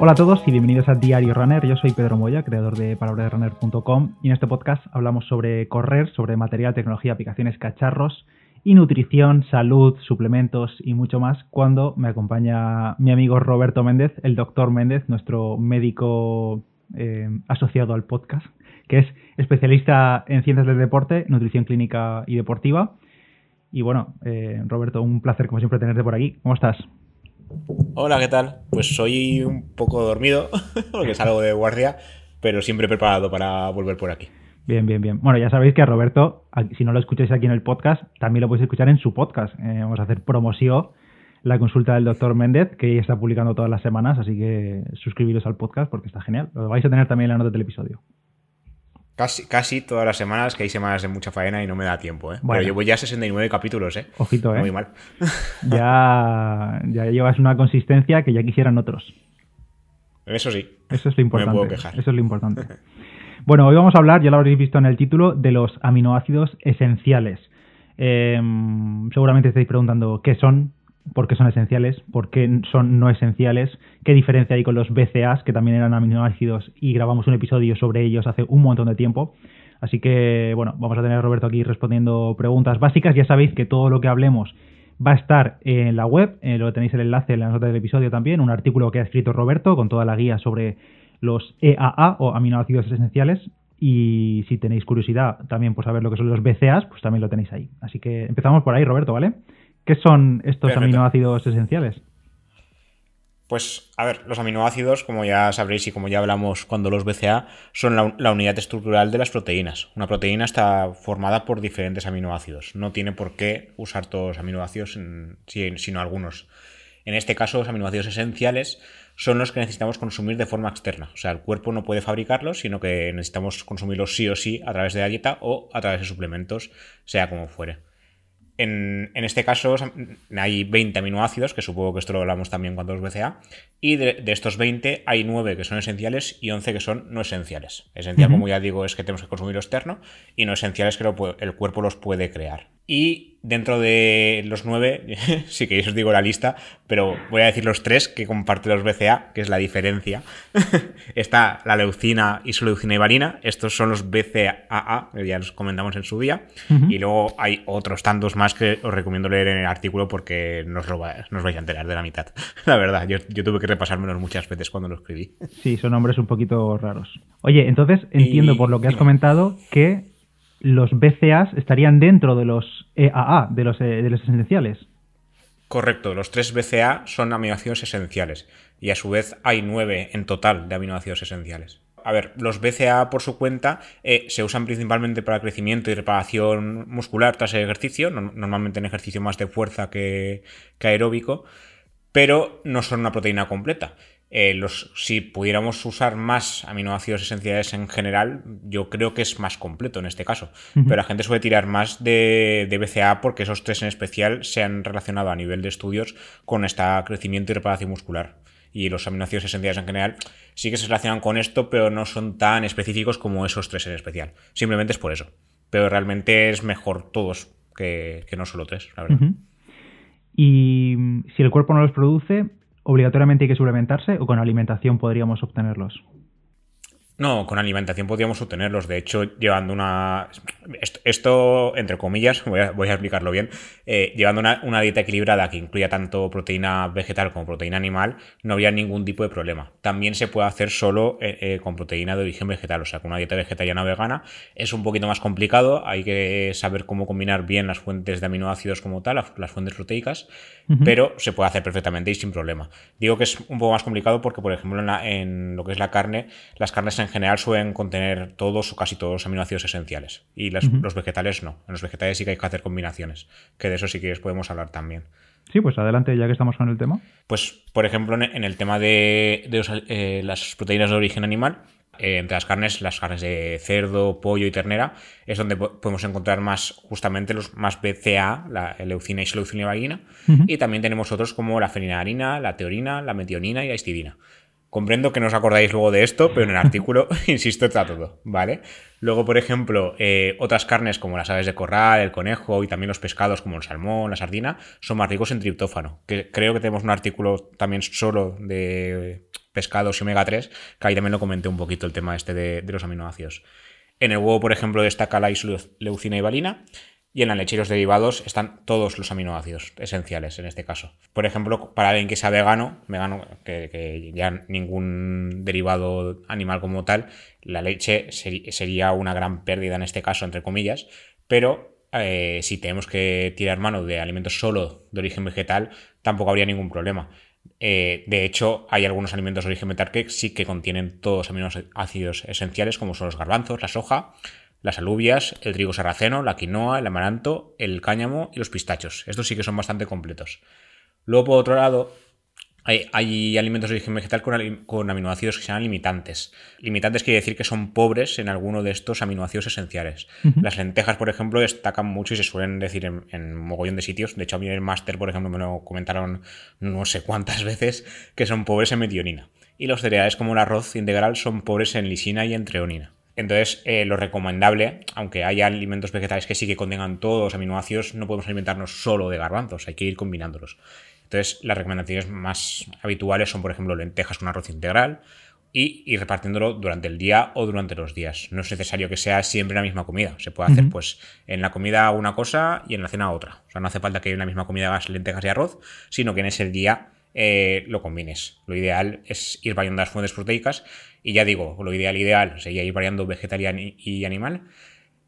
Hola a todos y bienvenidos a Diario Runner. Yo soy Pedro Moya, creador de palabrasrunner.com y en este podcast hablamos sobre correr, sobre material, tecnología, aplicaciones, cacharros y nutrición, salud, suplementos y mucho más cuando me acompaña mi amigo Roberto Méndez, el doctor Méndez, nuestro médico eh, asociado al podcast, que es especialista en ciencias del deporte, nutrición clínica y deportiva. Y bueno, eh, Roberto, un placer como siempre tenerte por aquí. ¿Cómo estás? Hola, ¿qué tal? Pues soy un poco dormido, porque salgo de guardia, pero siempre preparado para volver por aquí. Bien, bien, bien. Bueno, ya sabéis que a Roberto, si no lo escucháis aquí en el podcast, también lo podéis escuchar en su podcast. Eh, vamos a hacer promoción, la consulta del doctor Méndez, que está publicando todas las semanas, así que suscribiros al podcast porque está genial. Lo vais a tener también en la nota del episodio. Casi, casi todas las semanas, que hay semanas de mucha faena y no me da tiempo, ¿eh? Pero llevo ya 69 capítulos, ¿eh? Ojito, ¿eh? Muy mal. Ya, ya llevas una consistencia que ya quisieran otros. Eso sí. Eso es lo importante. me puedo quejar. Eso es lo importante. bueno, hoy vamos a hablar, ya lo habréis visto en el título, de los aminoácidos esenciales. Eh, seguramente estáis preguntando qué son, por qué son esenciales, por qué son no esenciales, qué diferencia hay con los BCAs, que también eran aminoácidos, y grabamos un episodio sobre ellos hace un montón de tiempo. Así que, bueno, vamos a tener a Roberto aquí respondiendo preguntas básicas. Ya sabéis que todo lo que hablemos va a estar en la web, eh, lo tenéis el enlace en la nota del episodio también, un artículo que ha escrito Roberto con toda la guía sobre los EAA o aminoácidos esenciales. Y si tenéis curiosidad también por saber lo que son los BCAs, pues también lo tenéis ahí. Así que empezamos por ahí, Roberto, ¿vale? ¿Qué son estos Perfecto. aminoácidos esenciales? Pues, a ver, los aminoácidos, como ya sabréis y como ya hablamos cuando los BCA, son la, la, unidad estructural de las proteínas. Una proteína está formada por diferentes aminoácidos. No tiene por qué usar todos los aminoácidos, sino algunos. En este caso, los aminoácidos esenciales son los que necesitamos consumir de forma externa. O sea, el cuerpo no puede fabricarlos, sino que necesitamos consumirlos sí o sí a través de la dieta o a través de suplementos, sea como fuere. En, en, este caso hay 20 aminoácidos, que supongo que esto lo hablamos también cuando los BCA, y de, de, estos 20 hay 9 que son esenciales y 11 que son no esenciales. Esencial, uh -huh. como ya digo, es que tenemos que consumir lo externo y no esenciales que lo, el cuerpo los puede crear. Y dentro de los 9, sí que yo os digo la lista, pero voy a decir los 3 que comparte los BCA, que es la diferencia. Está la leucina, isoleucina y varina, estos son los BCAA, ya los comentamos en su día, uh -huh. y luego hay otros tantos más que os recomiendo leer en el artículo porque no os, lo va, no os vais a enterar de la mitad. La verdad, yo, yo tuve que repasármelos muchas veces cuando lo escribí. Sí, son nombres un poquito raros. Oye, entonces entiendo y... por lo que has comentado que los BCAs estarían dentro de los EAA, de los, de los esenciales. Correcto, los tres BCA son aminoácidos esenciales y a su vez hay nueve en total de aminoácidos esenciales. A ver, los BCA por su cuenta eh, se usan principalmente para crecimiento y reparación muscular tras el ejercicio, no, normalmente en ejercicio más de fuerza que, que aeróbico, pero no son una proteína completa. Eh, los, si pudiéramos usar más aminoácidos esenciales en general, yo creo que es más completo en este caso. Uh -huh. Pero la gente suele tirar más de, de, BCA porque esos tres en especial se han relacionado a nivel de estudios con este crecimiento y reparación muscular. Y los aminoácidos esenciales en general sí que se relacionan con esto, pero no son tan específicos como esos tres en especial. Simplemente es por eso. Pero realmente es mejor todos que, que no solo tres, la verdad. Uh -huh. Y si el cuerpo no los produce, ¿Obligatoriamente hay que suplementarse o con alimentación podríamos obtenerlos? No, con alimentación podríamos obtenerlos. De hecho, llevando una. Esto, esto entre comillas, voy a, voy a explicarlo bien. Eh, llevando una, una, dieta equilibrada que incluya tanto proteína vegetal como proteína animal, no habría ningún tipo de problema. También se puede hacer solo eh, eh, con proteína de origen vegetal. O sea, con una dieta vegetariana vegana es un poquito más complicado. Hay que saber cómo combinar bien las fuentes de aminoácidos como tal, las, las fuentes proteicas, uh -huh. pero se puede hacer perfectamente y sin problema. Digo que es un poco más complicado porque, por ejemplo, en, la, en lo que es la carne, las carnes en general suelen contener todos o casi todos los aminoácidos esenciales y las, uh -huh. los vegetales no. En los vegetales sí que hay que hacer combinaciones, que de eso sí que podemos hablar también. Sí, pues adelante, ya que estamos con el tema. Pues, por ejemplo, en el tema de, de los, eh, las proteínas de origen animal, eh, entre las carnes, las carnes de cerdo, pollo y ternera, es donde podemos encontrar más justamente los más BCA, la leucina, y uh -huh. y también tenemos otros como la fenilalanina, la teorina, la metionina y la histidina. Comprendo que no os acordáis luego de esto, pero en el artículo, insisto, está todo, ¿vale? Luego, por ejemplo, eh, otras carnes como las aves de corral, el conejo y también los pescados como el salmón, la sardina, son más ricos en triptófano. Que creo que tenemos un artículo también solo de pescados y omega 3, que ahí también lo comenté un poquito el tema este de, de los aminoácidos. En el huevo, por ejemplo, destaca la isoleucina y valina. Y en la leche y los derivados están todos los aminoácidos esenciales en este caso. Por ejemplo, para alguien que sea vegano, vegano que, ya ningún derivado animal como tal, la leche sería una gran pérdida en este caso, entre comillas, pero eh, si tenemos que tirar mano de alimentos solo de origen vegetal, tampoco habría ningún problema. Eh, de hecho, hay algunos alimentos de origen vegetal que sí que contienen todos los aminoácidos esenciales, como son los garbanzos, la soja, las alubias, el trigo sarraceno, la quinoa, el amaranto, el cáñamo y los pistachos. Estos sí que son bastante completos. Luego, por otro lado, hay, alimentos de origen vegetal con, aminoácidos que se llaman limitantes. Limitantes quiere decir que son pobres en alguno de estos aminoácidos esenciales. Las lentejas, por ejemplo, destacan mucho y se suelen decir en, en mogollón de sitios. De hecho, a mí en el máster, por ejemplo, me lo comentaron no sé cuántas veces que son pobres en metionina. Y los cereales como el arroz integral son pobres en lisina y en treonina. Entonces, eh, lo recomendable, aunque haya alimentos vegetales que sí que contengan todos los aminoácidos, no podemos alimentarnos solo de garbanzos, hay que ir combinándolos. Entonces, las recomendaciones más habituales son, por ejemplo, lentejas con arroz integral y ir repartiéndolo durante el día o durante los días. No es necesario que sea siempre la misma comida. Se puede hacer, pues, en la comida una cosa y en la cena otra. O sea, no hace falta que en la misma comida hagas lentejas y arroz, sino que en ese día eh, lo combines. Lo ideal es ir variando las fuentes proteicas y ya digo, lo ideal, ideal sería ir variando vegetal y animal,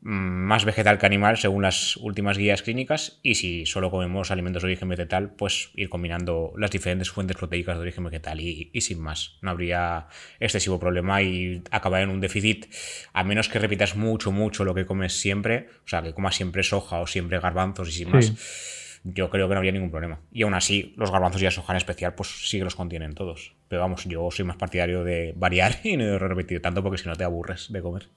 mm, más vegetal que animal según las últimas guías clínicas y si solo comemos alimentos de origen vegetal, pues ir combinando las diferentes fuentes proteicas de origen vegetal y, sin más. No habría excesivo problema y acabar en un déficit, a menos que repitas mucho, mucho lo que comes siempre, o sea, que comas siempre soja o siempre garbanzos y sin más yo creo que no habría ningún problema. Y aún así, los garbanzos y la soja en especial, pues sí que los contienen todos. Pero vamos, yo soy más partidario de variar y no de repetir tanto porque si no te aburres de comer.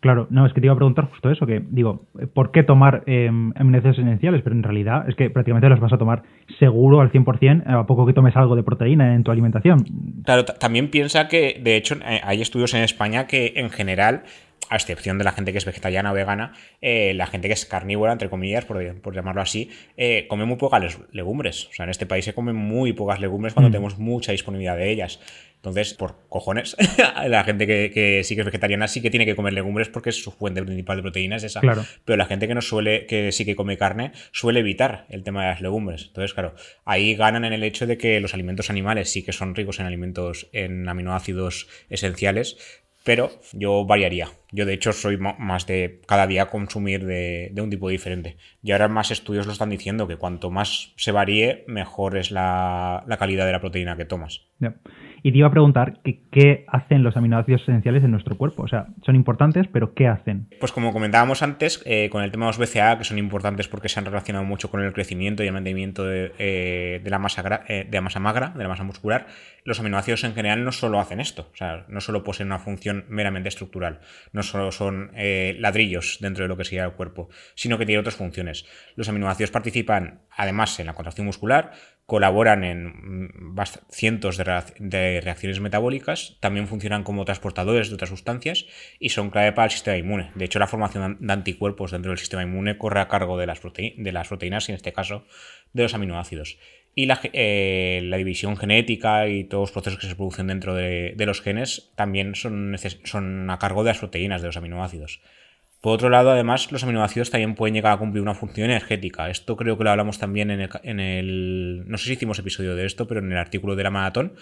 Claro, no, es que te iba a preguntar justo eso, que digo, ¿por qué tomar eh, aminoácidos esenciales? Pero en realidad es que prácticamente los vas a tomar seguro al 100% a poco que tomes algo de proteína en tu alimentación. Claro, también piensa que, de hecho, eh, hay estudios en España que en general a excepción de la gente que es vegetariana o vegana, eh, la gente que es carnívora, entre comillas, por, llamarlo así, eh, come muy pocas legumbres. O sea, en este país se comen muy pocas legumbres cuando mm. tenemos mucha disponibilidad de ellas. Entonces, por cojones, la gente que, sí que es vegetariana sí que tiene que comer legumbres porque su fuente principal de proteínas es esa. Claro. Pero la gente que no suele, que sí que come carne, suele evitar el tema de las legumbres. Entonces, claro, ahí ganan en el hecho de que los alimentos animales sí que son ricos en alimentos, en aminoácidos esenciales, pero yo variaría. Yo de hecho soy más de cada día consumir de, un tipo diferente. Y ahora más estudios lo están diciendo que cuanto más se varíe, mejor es la, calidad de la proteína que tomas. Y te iba a preguntar qué hacen los aminoácidos esenciales en nuestro cuerpo. O sea, son importantes, pero ¿qué hacen? Pues como comentábamos antes, eh, con el tema de los BCA, que son importantes porque se han relacionado mucho con el crecimiento y el mantenimiento de, eh, la, masa, eh, de la masa magra, de la masa muscular, los aminoácidos en general no solo hacen esto. O sea, no solo poseen una función meramente estructural, no solo son ladrillos dentro de lo que sería el cuerpo, sino que tienen otras funciones. Los aminoácidos participan además en la contracción muscular, colaboran en mm, cientos de, reacciones metabólicas, también funcionan como transportadores de otras sustancias y son clave para el sistema inmune. De hecho, la formación de anticuerpos dentro del sistema inmune corre a cargo de las, de las proteínas y en este caso de los aminoácidos. Y la, eh, división genética y todos los procesos que se producen dentro de, los genes también son, a cargo de las proteínas, de los aminoácidos. Por otro lado, además, los aminoácidos también pueden llegar a cumplir una función energética. Esto creo que lo hablamos también en el, no sé si hicimos episodio de esto, pero en el artículo de la maratón.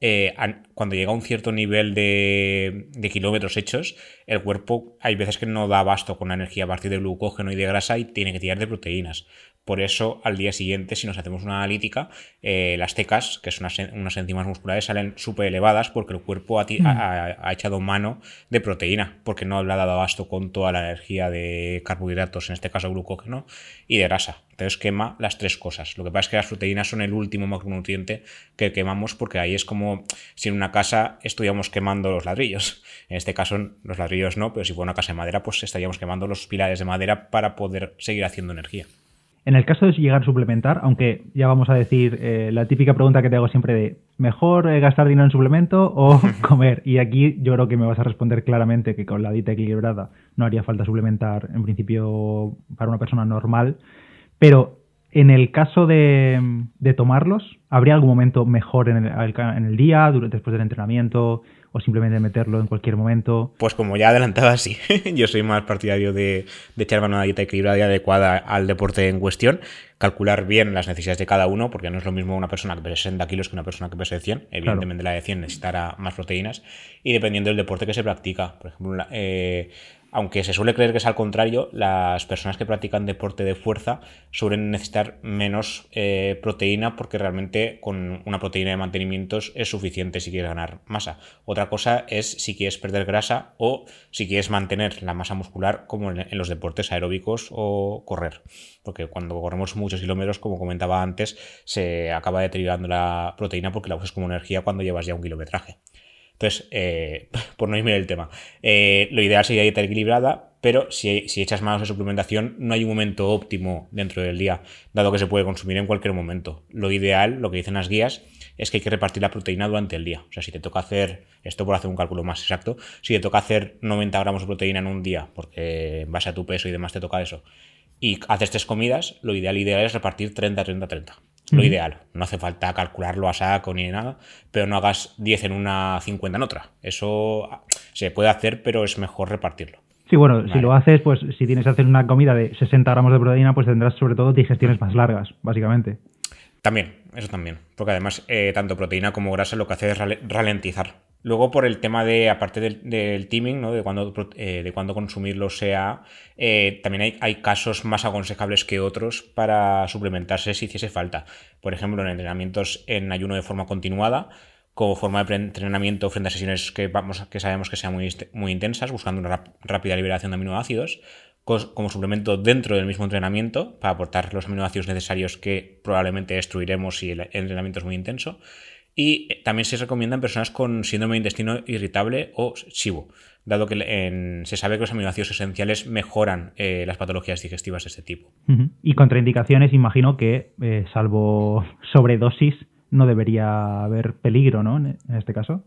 Eh, cuando llega a un cierto nivel de, de, kilómetros hechos, el cuerpo hay veces que no da abasto con la energía a partir de glucógeno y de grasa y tiene que tirar de proteínas. Por eso, al día siguiente, si nos hacemos una analítica, eh, las tecas, que son unas, enzimas musculares, salen súper elevadas porque el cuerpo mm. ha, echado mano de proteína, porque no le ha dado abasto con toda la energía de carbohidratos, en este caso glucógeno, y de grasa. Entonces quema las tres cosas. Lo que pasa es que las proteínas son el último macronutriente que quemamos porque ahí es como si en una casa estuviéramos quemando los ladrillos. En este caso los ladrillos no, pero si fuera una casa de madera, pues estaríamos quemando los pilares de madera para poder seguir haciendo energía. En el caso de llegar a suplementar, aunque ya vamos a decir eh, la típica pregunta que te hago siempre de ¿mejor eh, gastar dinero en suplemento o comer? Y aquí yo creo que me vas a responder claramente que con la dieta equilibrada no haría falta suplementar en principio para una persona normal. Pero en el caso de, tomarlos, ¿habría algún momento mejor en el, en el día, después del entrenamiento? O simplemente meterlo en cualquier momento? Pues como ya adelantaba, sí. Yo soy más partidario de, de echar una dieta equilibrada y adecuada al deporte en cuestión, calcular bien las necesidades de cada uno, porque no es lo mismo una persona que pese 60 kilos que una persona que pese 100. Evidentemente la de 100 necesitará más proteínas y dependiendo del deporte que se practica. Por ejemplo, eh, aunque se suele creer que es al contrario, las personas que practican deporte de fuerza suelen necesitar menos eh, proteína porque realmente con una proteína de mantenimiento es suficiente si quieres ganar masa. Otra cosa es si quieres perder grasa o si quieres mantener la masa muscular como en, los deportes aeróbicos o correr. Porque cuando corremos muchos kilómetros, como comentaba antes, se acaba deteriorando la proteína porque la usas como energía cuando llevas ya un kilometraje. Entonces, eh, por no irme del tema, eh, lo ideal sería dieta equilibrada, pero si, echas manos de suplementación, no hay un momento óptimo dentro del día, dado que se puede consumir en cualquier momento. Lo ideal, lo que dicen las guías, es que hay que repartir la proteína durante el día. O sea, si te toca hacer, esto por hacer un cálculo más exacto, si te toca hacer 90 gramos de proteína en un día, porque en base a tu peso y demás te toca eso, y haces tres comidas, lo ideal, ideal es repartir 30, 30, 30 lo ideal. No hace falta calcularlo a saco ni nada, pero no hagas 10 en una, 50 en otra. Eso se puede hacer, pero es mejor repartirlo. Sí, bueno, si lo haces, pues si tienes que hacer una comida de 60 gramos de proteína, pues tendrás sobre todo digestiones más largas, básicamente. También, eso también. Porque además, eh, tanto proteína como grasa lo que hace es ralentizar Luego, por el tema de, aparte del, del teaming, de cuándo eh, de consumirlo sea, eh, también hay, hay, casos más aconsejables que otros para suplementarse si hiciese falta. Por ejemplo, en entrenamientos en ayuno de forma continuada, como forma de entrenamiento frente a sesiones que, vamos, que sabemos que sean muy intensas, buscando una rápida liberación de aminoácidos, como suplemento dentro del mismo entrenamiento para aportar los aminoácidos necesarios que probablemente destruiremos si el entrenamiento es muy intenso. Y eh, también se recomienda en personas con síndrome de intestino irritable o SIBO, dado que se sabe que los aminoácidos esenciales mejoran eh, las patologías digestivas de este tipo. Y contraindicaciones, imagino que, eh, salvo sobredosis, no debería haber peligro, ¿no? En este caso.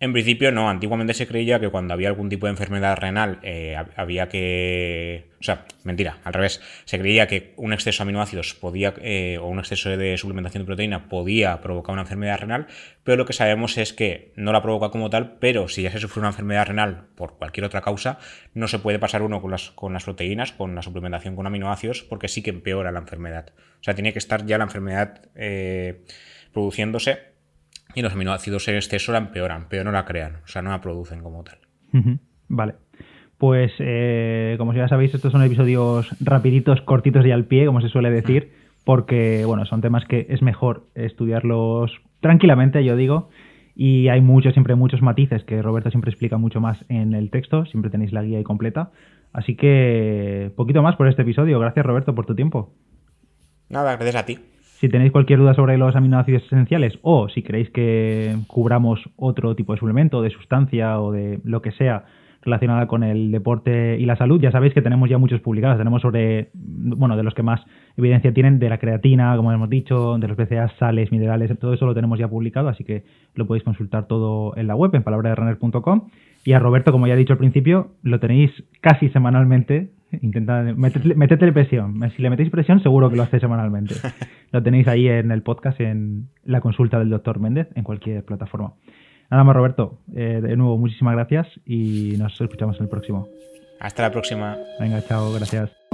En principio no, antiguamente se creía que cuando había algún tipo de enfermedad renal eh, había que... O sea, mentira, al revés. Se creía que un exceso de aminoácidos podía, eh, o un exceso de suplementación de proteína podía provocar una enfermedad renal, pero lo que sabemos es que no la provoca como tal, pero si ya se sufre una enfermedad renal por cualquier otra causa, no se puede pasar uno con las, con las proteínas, con la suplementación con aminoácidos, porque sí que empeora la enfermedad. O sea, tiene que estar ya la enfermedad eh, produciéndose y los aminoácidos en exceso la empeoran, pero no la crean, o sea, no la producen como tal. Vale. Pues, eh, como ya sabéis, estos son episodios rapiditos, cortitos y al pie, como se suele decir, porque, bueno, son temas que es mejor estudiarlos tranquilamente, yo digo, y hay muchos, siempre muchos matices que Roberto siempre explica mucho más en el texto, siempre tenéis la guía ahí completa. Así que, poquito más por este episodio. Gracias, Roberto, por tu tiempo. Nada, gracias a ti. Si tenéis cualquier duda sobre los aminoácidos esenciales o si queréis que cubramos otro tipo de suplemento, de sustancia o de lo que sea relacionada con el deporte y la salud, ya sabéis que tenemos ya muchos publicados. Tenemos sobre, bueno, de los que más evidencia tienen, de la creatina, como hemos dicho, de los BCA, sales, minerales, todo eso lo tenemos ya publicado, así que lo podéis consultar todo en la web, en palabraderunner.com. Y a Roberto, como ya he dicho al principio, lo tenéis casi semanalmente Intenta meterle, presión. Si le metéis presión, seguro que lo hace semanalmente. Lo tenéis ahí en el podcast, en la consulta del doctor Méndez, en cualquier plataforma. Nada más, Roberto. Eh, de nuevo, muchísimas gracias y nos escuchamos en el próximo. Hasta la próxima. Venga, chao, gracias.